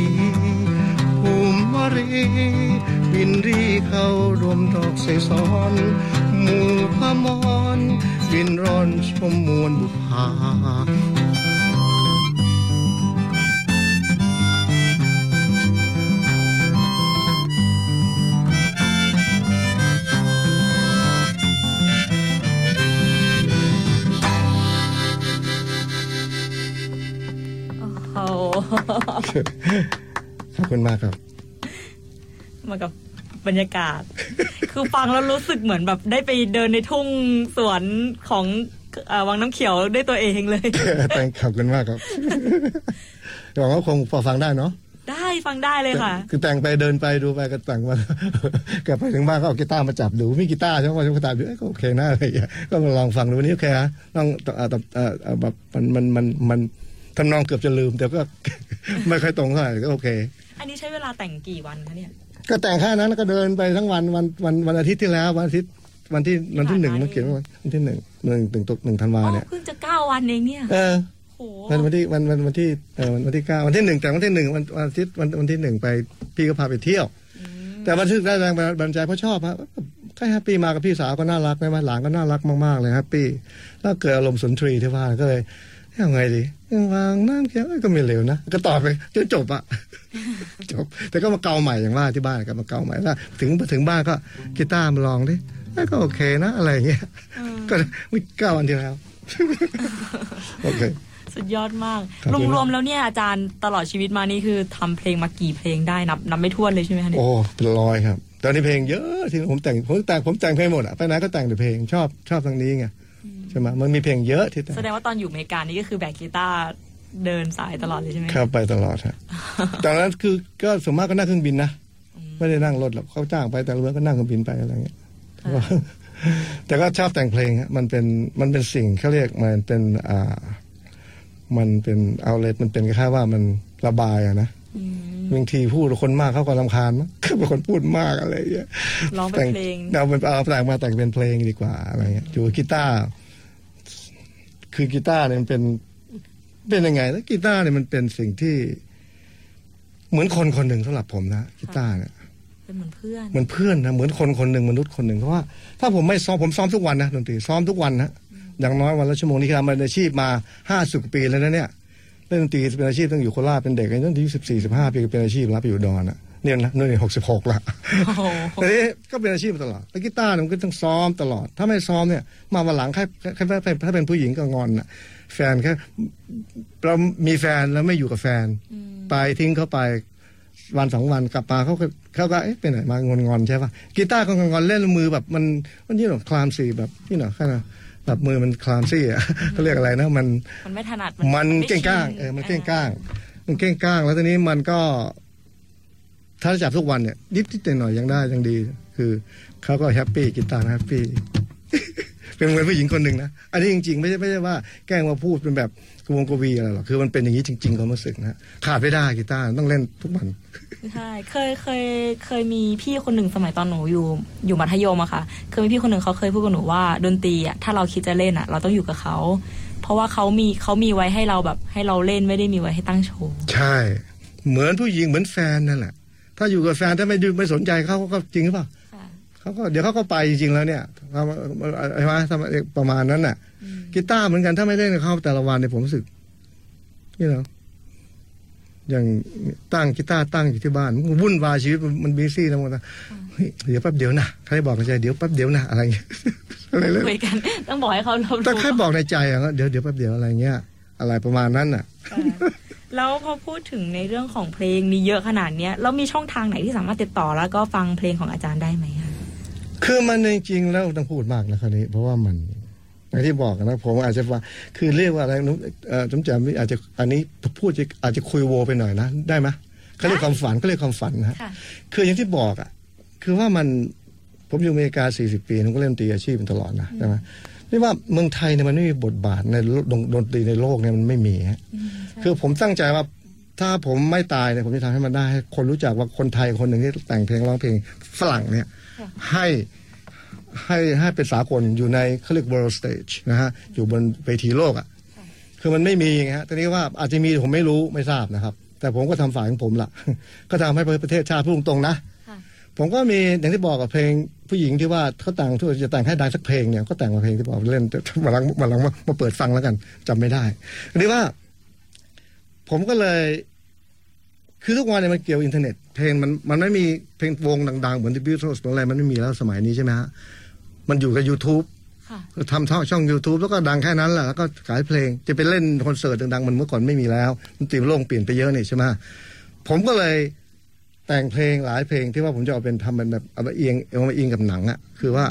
ภูมิมารี บินรีเข้ารวมดอกเสสอนหมู่พมรบินร้อนชมมวลบุพา คุณมากครับ มากับบรรยากาศ คือฟังแล้วรู้สึกเหมือนแบบได้ไปเดินในทุ่งสวนของเอ่อวังน้ำเขียวด้วยตัวเองเลยแต่งขอบคุณมากครับหวังว่าคงพอฟังได้เนาะได้ฟังได้เลยค่ะ คือแต่งไปเดินไปดูไปก็แต่งมากลับไปถึงบ้านก็เอากีตาร์มาจับดูมีกีตาร์ใช่ไหมว่ากีตาร์ดูเอ้ยก็โอเคนะอะไรอย่างเงี้ยก็ลองฟังดูวันนี้โอเคฮะต้องเอ่อเอ่อเอ่อแบบมันมันมันมันทำนองเกือบจะลืม แต่ก็ไม่ค่อยตรงเท่าไหร่ก็โอเค อันนี้ใช้เวลาแต่งกี่วันคะเนี่ย ก็แต่งแค่นั้นแล้วก็เดินไปทั้งวันวันวันวันอาทิตย์ที่แล้ววันอาทิตย์วันที่วันที่หนึ่งผ่านมามันเขียนว่าวันที่หนึ่งหนึ่งถึงตุกหนึ่งธันวาอ๋อเนี่ยเพิ่งจะเก้าวันเองเนี่ยเออโหวันวันที่วันวันวันที่เออวันวันที่เก้าวันที่หนึ่งแต่วันที่หนึ่งวันวันอาทิตย์วันวันที่หนึ่งไปพี่ก็พาไปเที่ยว แต่บันทึกได้แรงบันดาลใจเพราะชอบฮะก็แฮปปี้มากับพี่สาวก็น่ารักนะหลานก็น่ารักมากๆเลยแฮปปี้แล้วเกิดอารมณ์สุนทรีที่ว่าก็เลยยังไงดี วางน้ำเขียวเอ้ยก็ไม่เร็วนะก็ตอบไปจนจบอะจบ แต่ก็มาเกาใหม่อย่างว่าที่บ้านก็มาเกาใหม่แล้วถึงถึงบ้านก็กีตาร์มาลองดิเอ้ยก็โอเคนะอะไรอย่างเงี้ยก็วิเก้าวันที่แล้วโอเคสุดยอดมากครับรวมๆแล้วเนี่ยอาจารย์ตลอดชีวิตมานี่คือทำเพลงมากี่เพลงได้นับนับไม่ถ้วนเลยใช่ไหมคะเนี่ยโอ้เป็นร้อยครับตอนนี้เพลงเยอะที่ผมแต่งผมแต่งผมแต่งเพลงหมดอะไปไหนก็แต่งแต่เพลงชอบชอบทางนี้ไงใช่ไหมมันมีเพลงเยอะที่แต่งแสดงว่าตอนอยู่อเมริกานี่ก็คือแบกกีตาร์เดินสายตลอดเลยใช่ไหมครับไปตลอดฮะตอนนั้นคือก็ส่วนมากก็นั่งเครื่องบินนะไม่ได้นั่งรถหรอกเขาจ้างไปแต่ละเมืองก็นั่งเครื่องบินไปอะไรเงี้ยแต่ก็ชอบแต่งเพลงฮะมันเป็นมันเป็นสิ่งเขาเรียกมันเป็นอ่า มันเป็นเอาเลมันเป็นแค่ว่ามันระบายอะนะอืมบางทีพูดกับคนมากเขาก็รำคาญมั้งคือเป็นคนพูดมากอะไรอย่างเงี้ยร้องเป็นเพลงเอาเป็นเอาแต่งมาแต่งเป็นเพลงดีกว่าอะไรเงี้ยอยู่กับกีตาร์ คือกีตาร์เนี่ยมันเป็นเป็นยังไงแล้วกีตาร์เนี่ยมันเป็นสิ่งที่เหมือนคนคนหนึ่งสำหรับผมนะกีตาร์เนี่ยเป็นเหมือนเพื่อนเหมือนเพื่อนนะเหมือนคนคนหนึ่งมนุษย์คนหนึ่งเพราะว่าถ้าผมไม่ซ้อมผมซ้อมทุกวันนะดนตรีซ้อมทุกวันนะอย่างน้อยวันละชั่วโมงนี้คือทำอาชีพมาห้าสิบปีแล้วนะเนี่ยแล่นดนตรีเป็นอาชีพต้องอยู่โคราชเป็นเด็กตั้งที่สิบสี่สิบห้าปีเป็นอาชีพรับไปอยู่ดอนอะ เนี่ยนะนี่หกสิบหกละโอ้โหแต่นี้ก็เป็นอาชีพมาตลอดแล้วกีตาร์เนี่ยมันก็ต้องซ้อมตลอด ถ้าไม่ซ้อมเนี่ยมาวันหลังแค่แค่แค่ถ้าเป็นผู้หญิงก็งอนน่ะแฟนแค่เรามีแฟนแล้วไม่อยู่กับแฟน ไปทิ้งเขาไปวันสองวันกลับมาเขาก็เขาก็เอ๊ะไปไหนมางอนงอนๆใช่ปะกีตาร์ก็งอนงอนๆเล่นมือแบบมันมันยี่หนอคลามสี่แบบยี่หนอแค่นั้นแบบมือมันคลามซี่อะเขาเรียกอะไรนะมันมันไม่ถนัดมันไเก้งก้างชินเออมันเก้งก้างมันเก้งก้าง แล้วทีนี้มันก็ ถ้าจับทุกวันเนี่ยนิดนิดหน่อยๆยังได้ยังดี คือเขาก็ happy กีตาร์ happy เป็นเหมือนผู้หญิงคนหนึ่งนะ อันนี้จริง ๆ ไม่ใช่ไม่ใช่ว่าแกล้งมาพูดเป็นแบบกวงกวีอะไรหรอก คือมันเป็นอย่างนี้จริงๆความรู้สึกนะขาดไม่ได้กีตาร์ต้องเล่นทุกวัน ใช่ เคยเคยเคยมีพี่คนหนึ่งสมัยตอนหนูอยู่อยู่มัธยมอะค่ะ เคยมีพี่คนหนึ่งเขาเคยพูดกับหนูว่าดนตรีอะถ้าเราคิดจะเล่นอะเราต้องอยู่กับเขา เพราะว่าเขามีเขามีไว้ให้เราแบบให้เราเล่นไม่ได้มีไว้ให้ตั้งโชว์ ใช่ เหมือนผู้หญิงเหมือนแฟนนั่นแหละ ถ้าอยู่กับแฟนถ้าไม่ดูไม่สนใจเขาก็จริงหรือเปล่าค่ะเขาก็เดี๋ยวเขาก็ไปจริงๆแล้วเนี่ยทำใช่ไหมทำประมาณนั้นน่ะ กีตาร์เหมือนกันถ้าไม่เล่นกับเขาแต่ละวันเนี่ยผมรู้สึกนี่เนาะอย่างตั้งกีตาร์ตั้งอยู่ที่บ้านมันวุ่นวายชีวิตมันมันบีซี่นะมันนะเฮ้ยเดี๋ยวแป๊บเดียวนะใครบอกในใจเดี๋ยวแป๊บเดียวนะอะไรเงี้ยอะไรเลยคุยกันต้องบอกให้เขารับรู้แต่ใครบอกในใจอะเดี๋ยวเดี๋ยวแป๊บเดียวอะไรเงี้ย อะไรประมาณนั้นน่ะค่ะ แล้วพอพูดถึงในเรื่องของเพลงมีเยอะขนาดเนี้ยแล้วมีช่องทางไหนที่สามารถติดต่อแล้วก็ฟังเพลงของอาจารย์ได้ไหมคะคือมันจริงๆแล้วต้องพูดมากนะคราวนี้เพราะว่ามันอย่างที่บอกนะผมอาจจะว่าคือเรียกว่าอะไรนุเอ่อจำจำอาจจะอันนี้พูดจะอาจจะคุยโวไปหน่อยนะได้ไหมเขาเรียกความฝันเขาเรียกความฝันนะค่ะคืออย่างที่บอกอะคือว่ามันผมอยู่อเมริกา 40 ปีผมก็เล่นดนตรีอาชีพมาตลอดนะใช่ไหม นี่ว่าเมืองไทยเนี่ยมันไม่มีบทบาทในดนดนตรีในโลกเนี่ยมันไม่มีฮะคือผมตั้งใจว่าถ้าผมไม่ตายเนี่ยผมจะทำให้มันได้ให้คนรู้จักว่าคนไทยคนหนึ่งที่แต่งเพลงร้องเพลงฝรั่งเนี่ยค่ะให้ให้ให้เป็นสากลอยู่ในเขาเรียก world stage นะฮะอยู่บนเวทีโลกอะคือมันไม่มีไงฮะทีนี้ว่าอาจจะมีผมไม่รู้ไม่ทราบนะครับ แต่ผมก็ทำฝ่ายของผมละก็ทำให้ประเทศชาติพูดตรงๆนะค่ะ ผมก็มีอย่างที่บอกกับเพลงผู้หญิงที่ว่าเขาแต่งทุกจะแต่งให้ดังสักเพลงเนี่ยก็แต่งมาเพลงที่บอกเล่นแต่มาลังมาลังมามาเปิดฟังแล้วกันจำไม่ได้ทีนี้ว่า ผมก็เลย คือทุกวันเนี่ยมันเกี่ยวอินเทอร์เน็ต เพลงมันมันไม่มีเพลงวงดังๆ เหมือน The Beatles เหมือนอะไรมันไม่มีแล้วสมัยนี้ใช่ไหมฮะมันอยู่กับ YouTube ค่ะทำช่องช่อง YouTube แล้วก็ดังแค่นั้นแหละแล้วก็ขายเพลงจะไปเล่นคอนเสิร์ตดังๆมันเมื่อก่อนไม่มีแล้วดนตรีโลกเปลี่ยนไปเยอะนี่ใช่ไหมผมก็เลย แต่งเพลงหลายเพลงที่ว่าผมจะเอาเป็นทำเป็นแบบเอามาเอียงเอามาอิงกับหนังอะคือว่า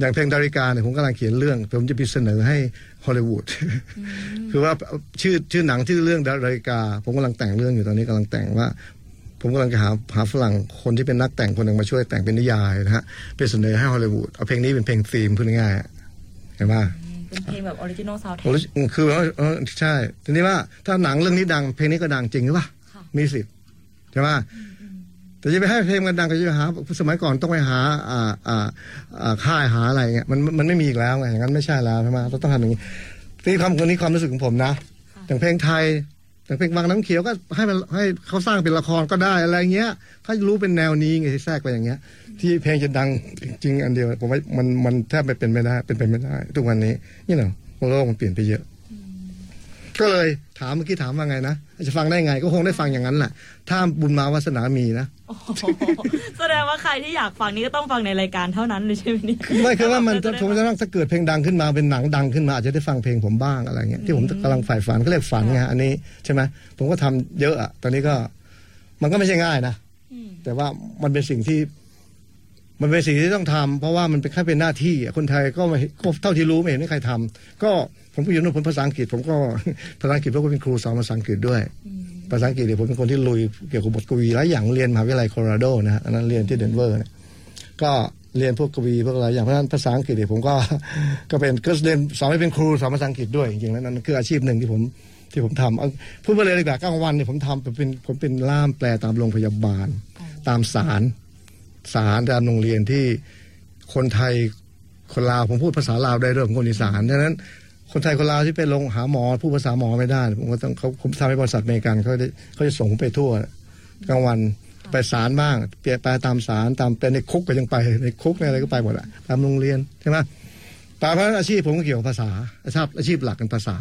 อย่างเพลงดาริกาเนี่ยผมกำลังเขียนเรื่อง ผมจะไปเสนอให้ฮอลลีวูดคือว่าชื่อชื่อหนังชื่อเรื่องดาริกา ผมกำลังแต่งเรื่องอยู่ตอนนี้กำลังแต่งว่า ผมกำลังจะหาหาฝรั่งคนที่เป็นนักแต่งคนหนึ่งมาช่วยแต่งเป็นนิยายนะฮะไปเสนอให้ฮอลลีวูดเอาเพลงนี้เป็นเพลงธีมพูดง่ายๆเห็นไหมเป็นเพลงแบบ original soundtrack โอ้ยคือว่าเออใช่ทีนี้ว่าถ้าหนังเรื่องนี้ดังเพลงนี้ก็ดังจริงหรือเปล่าค่ะมีสิทธิ์ใช่ไหม แต่จะไปให้เพลงมันดังก็จะหาสมัยก่อนต้องไปหาอ่าอ่าอ่าค่ายหาอะไรเงี้ยมันมันไม่มีอีกแล้วไงอย่างนั้นไม่ใช่แล้วใช่ไหมเราต้องทำอย่างนี้ทีนี้ความคนนี้ความรู้สึกของผมนะอย่างเพลงไทยอย่างเพลงบางน้ำเขียวก็ให้มันให้เขาสร้างเป็นละครก็ได้อะไรเงี้ยเขารู้เป็นแนวนี้ไงที่แทรกไปอย่างเงี้ย ที่เพลงจะดังจริงๆอันเดียวผมว่ามันมันแทบไม่เป็นไม่ได้เป็นไปไม่ได้ ทุกวันนี้นี่เนาะโลกมันเปลี่ยนไปเยอะ ก็เลยถามเมื่อกี้ถามว่าไงนะจะฟังได้ไง ก็คงได้ฟังอย่างนั้นแหละถ้าบุญมาวาสนามีนะโอ้โห แสดงว่าใครที่อยากฟังนี่ก็ต้องฟังในรายการเท่านั้นเลยใช่ไหมเนี่ยไม่คือว่ามันจะได้ผมจะต้องถ้าเกิดเพลงดังขึ้นมาเป็นหนังดังขึ้นมาอาจจะได้ฟังเพลงผมบ้างอะไรเงี้ยที่ผมกำลังใฝ่ฝันก็เรียกฝันไงอันนี้ใช่ไหมผมก็ทำเยอะอะตอนนี้ก็มันก็ไม่ใช่ง่ายนะอืมแต่ว่ามันเป็นสิ่งที่ มันเป็นสิ่งที่ต้องทำเพราะว่ามันเป็นแค่เป็นหน้าที่อะคนไทยก็ไม่ก็เท่าที่รู้ไม่เห็นมีใครทำก็ผมก็อยู่นู่นผมภาษาอังกฤษ ผมก็ภาษาอังกฤษเพราะว่าเป็นครูสอนภาษาอังกฤษด้วย ภาษาอังกฤษเนี่ยผมเป็นคนที่ลุยเกี่ยวกับบทกวีหลายอย่างเรียนมหาวิทยาลัยโคโลราโดนะฮะอันนั้นเรียนที่เดนเวอร์เนี่ยก็เรียนพวกกวีพวกอะไรอย่างเพราะฉะนั้นภาษาอังกฤษเนี่ยผมก็ก็เป็นก็เรียนสอนให้เป็นครูสอนภาษาอังกฤษด้วยจริงๆแล้วนั่นคืออาชีพหนึ่งที่ผมที่ผมทำพูดไปเลยดีกว่ากลางวันเนี่ยผมทำเป็นผมเป็นล่ามแปลตามโรงพยาบาล ตามศาลศาลตามโรงเรียนที่คนไทยคนลาวผมพูดภาษาลาวได้ด้วยผมคนอีสานดังนั้น คนไทยคนลาวที่ไปลงหาหมอพูดภาษาหมอไม่ได้ ผมก็ต้องเขาผมทำให้บริษัทอเมริกันเขาได้เขาจะส่งผมไปทั่วกลางวันไปศาลบ้างเปลี่ยนไปตามศาลตามเป็นในคุกก็ยังไปในคุกในอะไรก็ไปหมดอะตามโรงเรียนใช่ไหมตามเพราะอาชีพผมก็เกี่ยวกับภาษาอาชีพอาชีพหลักเป็นภาษา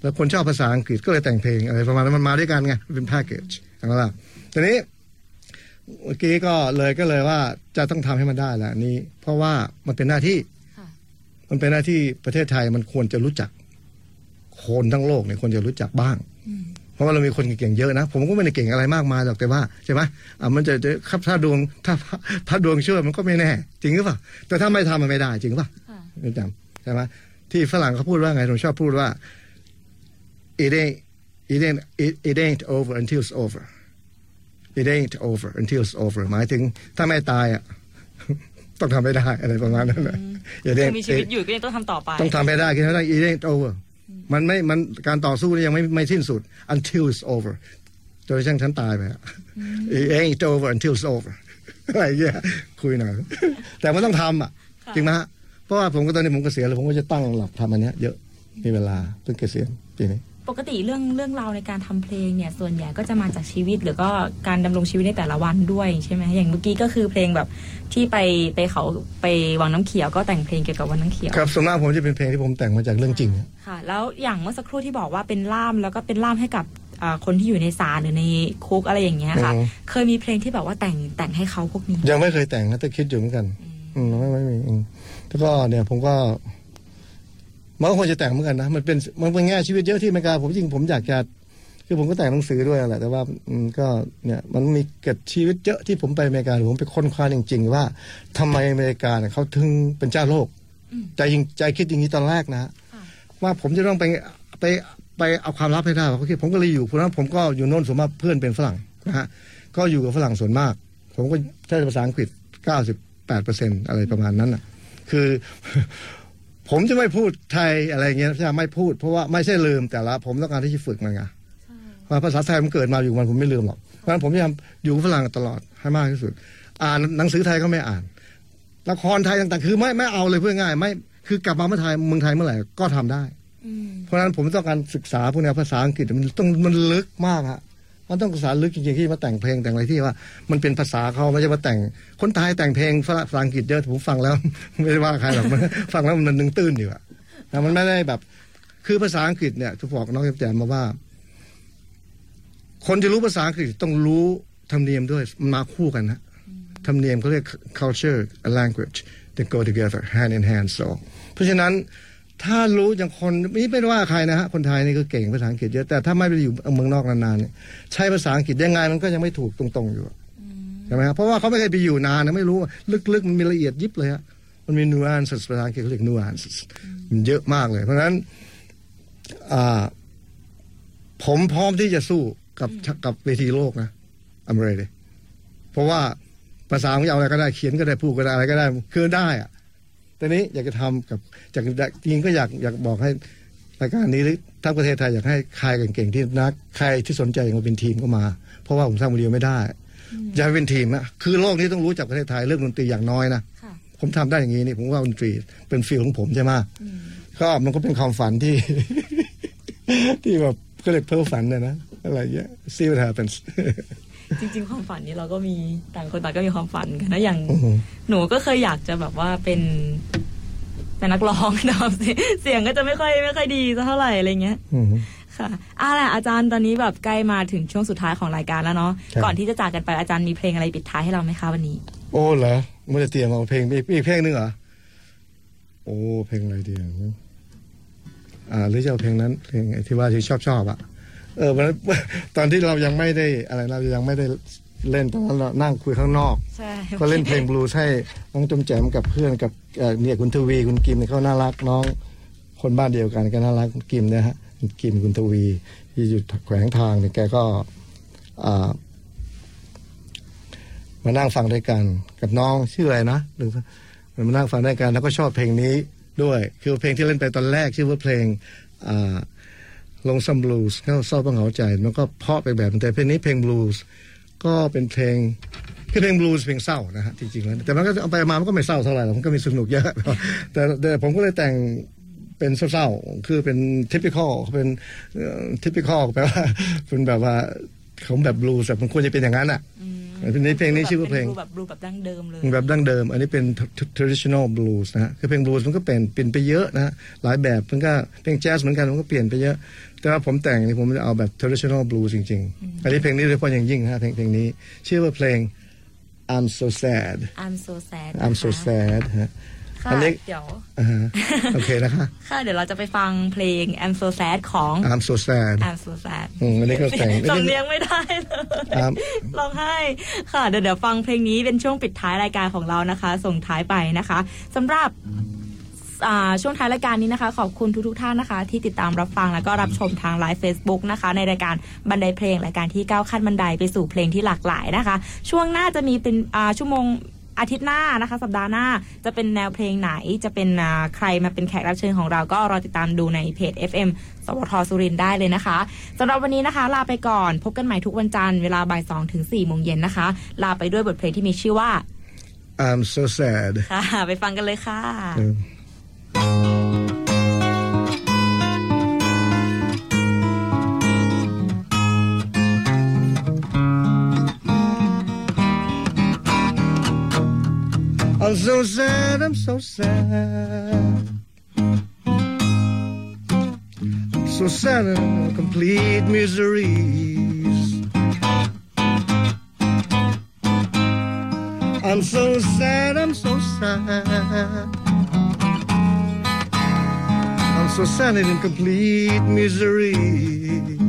แล้วคนชอบภาษาอังกฤษก็เลยแต่งเพลงอะไรประมาณนั้นมันมาด้วยกันไงเป็นแพ็กเกจเอาละทีนี้เมื่อกี้ก็เลยก็เลยว่าจะต้องทำให้มันได้แหละนี้ เพราะว่ามันเป็นหน้าที่ มันเป็นหน้าที่ประเทศไทยมันควรจะรู้จัก คนทั้งโลกเนี่ยควรจะรู้จักบ้าง เพราะว่าเรามีคนเก่งๆเยอะนะ ผมก็ไม่ได้เก่งอะไรมากมายหรอกแต่ว่าใช่ไหมอะมันจะจะครับถ้าดวงถ้าถ้าดวงช่วยมันก็ไม่แน่ จริงหรือเปล่าแต่ถ้าไม่ทำมันไม่ได้ จริงหรือเปล่าค่ะไม่จำใช่ไหมที่ฝรั่งเขาพูดว่าไงผมชอบพูดว่า it ain't it ain't it, it ain't over until it's over it ain't over until it's over หมายถึงถ้าไม่ตายอะ ต้องทำไม่ได้อะไรประมาณนั้นนะ It ยั ain't- งมีชีวิตอยู่ก็ยังต้องทำต่อไป ต้องทำให้ได้คิดให้ได้ it ain't over มันไม่มันการต่อสู้นี่ยังไม่ไม่สิ้นสุด until it's over จนกระทั่งฉันตายไปอะ it ain't over until it's over อะไรเงี้ยคุยหน่อยแต่มันต้องทำอะจริงไหมฮะเพราะว่าผมก็ตอนนี้ผมเกษียณแล้วผมก็จะตั้งหลักทำอันเนี้ยเยอะมีเวลาเพิ่งเกษียณปีนี้ ปกติเรื่องเรื่องราวในการทำเพลงเนี่ยส่วนใหญ่ก็จะมาจากชีวิต หรือก็การดำรงชีวิตในแต่ละวันด้วยใช่ไหมอย่างเมื่อกี้ก็คือเพลงแบบที่ไปไปเขาไปวังน้ำเขียวก็แต่งเพลงเกี่ยวกับวังน้ำเขียวครับส่วนมากผมจะเป็นเพลงที่ผมแต่งมาจากเรื่องจริงอะค่ะ แล้วอย่างเมื่อสักครู่ที่บอกว่าเป็นล่ามแล้วก็เป็นล่ามให้กับอ่าคนที่อยู่ในศาลหรือในคุกอะไรอย่างเงี้ยค่ะ เคยมีเพลงที่แบบว่าแต่งแต่งให้เขาพวกนี้ ยังไม่เคยแต่งนะแต่คิดอยู่เหมือนกันอืมไม่ไม่มีอืมแล้วก็เนี่ยผมก็ มันก็ควรจะแต่งเหมือนกันนะมันเป็นมันเป็นแง่ชีวิตเยอะที่อเมริกาผมจริงผมอยากจะคือผมก็แต่งหนังสือด้วยแหละแต่ว่าอืมก็เนี่ยมันมีเกิดชีวิตเยอะที่ผมไปอเมริกาผมไปค้นคว้าจริง ๆ ว่าทำไมอเมริกาเนี่ยเขาถึงเป็นเจ้าโลกใจจริงใจคิดอย่างนี้ตอนแรกนะฮะค่ะว่าผมจะต้องไปไปไปเอาความลับให้ได้ว่าเขาคิดผมก็เลยอยู่เพราะฉะนั้นผมก็อยู่โน่นส่วนมากเพื่อนเป็นฝรั่งนะฮะก็อยู่กับฝรั่งส่วนมาก ผมก็ใช้ภาษาอังกฤษ 98เปอร์เซ็นอะไรประมาณนั้นน่ะ คือ ผมจะไม่พูดไทยอะไรเงี้ยจะไม่พูดเพราะว่าไม่ใช่ลืมแต่ละผมต้องการที่จะฝึกมันไงว่าภาษาไทยมันเกิดมาอยู่มันผมไม่ลืมหรอกเพราะฉะนั้นผมพยายามอยู่กับฝรั่งตลอดให้มากที่สุด อ่านหนังสือไทยก็ไม่อ่านละครไทยต่างๆ คือไม่ไม่เอาเลยเพื่อง่าย ไม่คือกลับมาเมื่อไทยเมืองไทยเมื่อไหร่ก็ทำได้เพราะฉะนั้นผมต้องการศึกษาพวกแนวภาษาอังกฤษมันต้องมันลึกมากฮะ มันต้องศึกษาลึกจริงๆที่มาแต่งเพลงแต่งอะไรที่ว่า มันเป็นภาษาเขาไม่ใช่มาแต่ง คนไทยแต่งเพลงฝรั่งภาษาอังกฤษเยอะผมฟังแล้ว ไม่ได้ว่าใครหรอกมันฟังแล้วมันนึงตื้นอยู่อะแต่มันไม่ได้แบบ คือภาษาอังกฤษเนี่ยจะบอกน้องแจมมาว่า คนจะรู้ภาษาอังกฤษต้องรู้ธรรมเนียมด้วยมันมาคู่กันนะธรรมเนียมเขาเรียก culture and language they go together hand in hand so เพราะฉะนั้น ถ้ารู้อย่างคนนี่ไม่ได้ว่าใครนะฮะคนไทยนี่ก็เก่งภาษาอังกฤษเยอะแต่ถ้าไม่ไปอยู่เมืองนอกนานๆเนี่ยใช้ภาษาอังกฤษยังไงมันก็ยังไม่ถูกตรงๆอยู่อะใช่ไหมครับเพราะว่าเขาไม่เคยไปอยู่นานนะไม่รู้ลึกๆมันมีละเอียดยิบเลยฮะมันมี nuances ภาษาอังกฤษเขาเรียก nuances มันเยอะมากเลย เพราะฉะนั้นอ่าผมพร้อมที่จะสู้กับกับเวทีโลกนะอเมริกาเพราะว่าภาษาของเราอะไรก็ได้เขียนก็ได้พูดก็ได้อะไรก็ได้คือได้อะ แต่นี้อยากจะทำกับจากจริงก็อยากอยากบอกให้รายการนี้หรือทั้งประเทศไทยอยากให้ใครเก่งๆที่นักใครที่สนใจอยากมาเป็นทีมก็มา เพราะว่าผมสร้างคนเดียวไม่ได้อยากให้เป็นทีมนะคือโลกนี้ต้องรู้จักประเทศไทยเรื่องดนตรีอย่างน้อยนะค่ะผมทำได้อย่างนี้นี่ผมว่าดนตรีเป็นฟิลของผมใช่ไหมก็มันก็เป็นความฝันที่ ที่แบบก็เรียกเพ้อฝันนะนะอะไรเงี้ย see what happens จริง ๆ ความฝันนี้เราก็มีต่างคนต่างก็มีความฝันกันนะอย่างอือฮึหนูก็เคยอยากจะแบบว่าเป็นเป็นนักร้องนะครับเสียเสียงก็จะไม่ค่อยไม่ค่อยดีสักเท่าไหร่อะไรเงี้ยอืมค่ะเอาล่ะอาจารย์ตอนนี้แบบใกล้มาถึงช่วงสุดท้ายของรายการแล้วเนาะครับก่อนที่จะจากกันไปอาจารย์มีเพลงอะไรปิดท้ายให้เราไหมคะวันนี้ โอ้เหรอไม่ได้เตรียมเอาเพลงมีมีเพลงนึงเหรอโอ้เพลงอะไรดีอะอ่าหรือจะเอาเพลงนั้นเพลงไอ้ที่ว่าที่ชอบชอบอะ เออวันนั้นตอนที่เรายังไม่ได้อะไรเรายังไม่ได้เล่นตอนนั้นเรานั่งคุยข้างนอก ใช่ก็เล่นเพลงบลูส์ให้น้องจมแจมกับเพื่อนกับเอ่อเนี่ยคุณทวีคุณกิมเนี่ยเขาน่ารักน้อง คนบ้านเดียวกันก็น่ารักคุณกิมเนี่ยฮะคุณกิมคุณทวีที่อยู่แขวงทางเนี่ยแกก็อ่ามานั่งฟังด้วยกันกับน้องชื่ออะไรนะหรือมานั่งฟังด้วยกันแล้วก็ชอบเพลงนี้ด้วย คือเพลงที่เล่นไปตอนแรกชื่อว่าเพลงอ่า ลงซัมบลูส์เขาเศร้าบ้างเหาใจ มันก็เพาะไปแบบแต่เพลงนี้เพลงบลูส์ก็เป็นเพลงคือเพลงบลูส์เพลงเศร้านะฮะจริงๆแล้วแต่มันก็เอาไปมามันก็ไม่เศร้าเท่าไหร่หรอกมันก็มีสนุกเยอะแต่แต่ผมก็เลยแต่งเป็นเศร้าๆคือเป็นทิปิคอลเป็นทิปิคอลแปลว่าเป็นแบบว่าของแบบบลูส์แบบมันควรจะเป็นอย่างนั้นอะ เพลงนี้เพลงนี้ชื่อว่าเพลงบแบบบลูแบบดั้งเดิมเลยแบบดั้งเดิม อันนี้เป็น traditional blues นะฮะคือเพลง blues มันก็เป็นเปลี่ยนไปเยอะนะฮะหลายแบบมันก็เพลงแจ๊สเหมือนกันมันก็เปลี่ยนไปเยอะ แต่ว่าผมแต่งนี่ผมจะเอาแบบ traditional blues จริง ๆ อันนี้เพลงนี้โดยเฉพาะอย่างยิ่งนะฮะเพลงเพลงนี้ ชื่อว่าเพลง I'm so sad I'm so sad I'm so นะคะ sad ฮะ ค่ะอันนี้ เดี๋ยว อ่าฮะโอเคนะคะ ค่ะ เดี๋ยวเราจะไปฟังเพลง I'm so sad ของ I'm so sad I'm so sad อืมอันนี้ก็แต่งสำเนียงไม่ได้เลยครับ ร้องไห้ค่ะ เดี๋ยวเดี๋ยวฟังเพลงนี้เป็นช่วงปิดท้ายรายการของเรานะคะ ส่งท้ายไปนะคะสำหรับอ่าช่วงท้ายรายการนี้นะคะ ขอบคุณทุกๆท่านนะคะ ที่ติดตามรับฟังแล้วก็รับชมทางไลฟ์ Facebook นะคะ ในรายการบันไดเพลงรายการที่ก้าวขั้นบันไดไปสู่เพลงที่หลากหลายนะคะ ช่วงหน้าจะมีเป็นอ่าชั่วโมง อาทิตย์หน้านะคะ สัปดาห์หน้าจะเป็นแนวเพลงไหนจะเป็นอ่าใครมาเป็นแขกรับเชิญของเราก็รอติดตามดูในเพจ FM สวทสุรินทร์ได้เลยนะคะสำหรับวันนี้นะคะ ลาไปก่อน พบกันใหม่ทุกวันจันทร์เวลาบ่ายสองถึงสี่โมงเย็นนะคะ ลาไปด้วยบทเพลงที่มีชื่อว่า I'm so sad ค่ะ ไปฟังกันเลยค่ะ I'm so sad, I'm so sad. So sad and complete miseries. I'm so sad, I'm so sad. I'm so sad in complete miseries.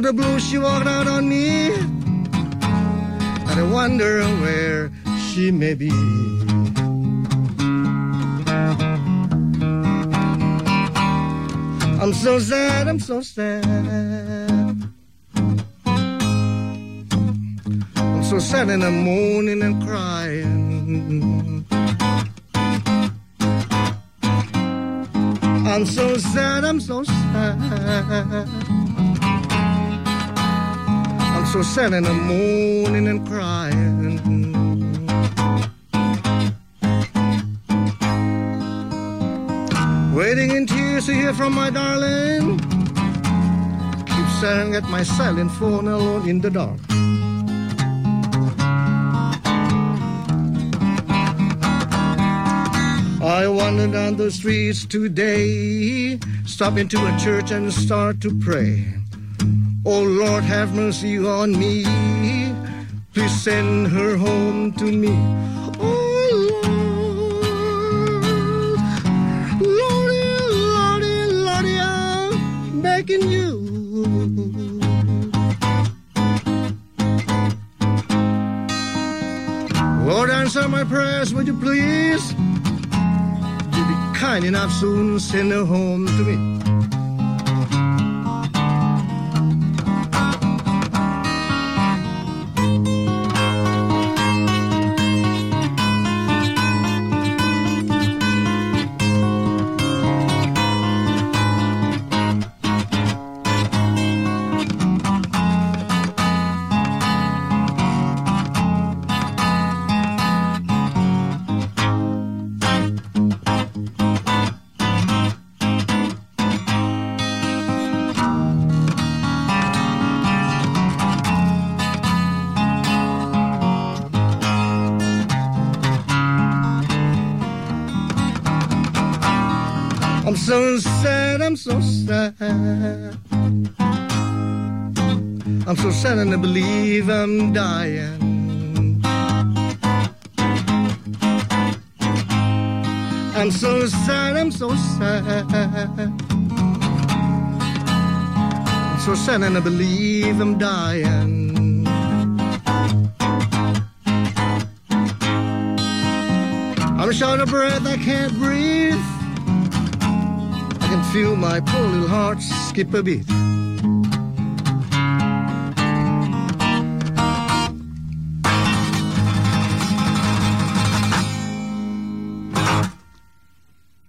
Of the blue, she walked out on me. And I wonder where she may be. I'm so sad, I'm so sad. I'm so sad and I'm moaning and crying. I'm so sad, I'm so sad. So sad and I'm moaning and crying. Waiting in tears to hear from my darling. Keep staring at my silent phone alone in the dark. I wander down the streets today, stop into a church and start to pray. Oh Lord, have mercy on me. Please send her home to me. Oh Lord, Lordy, Lordy, Lordy, I'm begging you. Lord, answer my prayers, would you please? You be kind enough soon, send her home to me. So sad. I'm so sad and I believe I'm dying. I'm so sad, I'm so sad. I'm so sad and I believe I'm dying. I'm short of breath, I can't breathe. Feel my poor little heart skip a beat.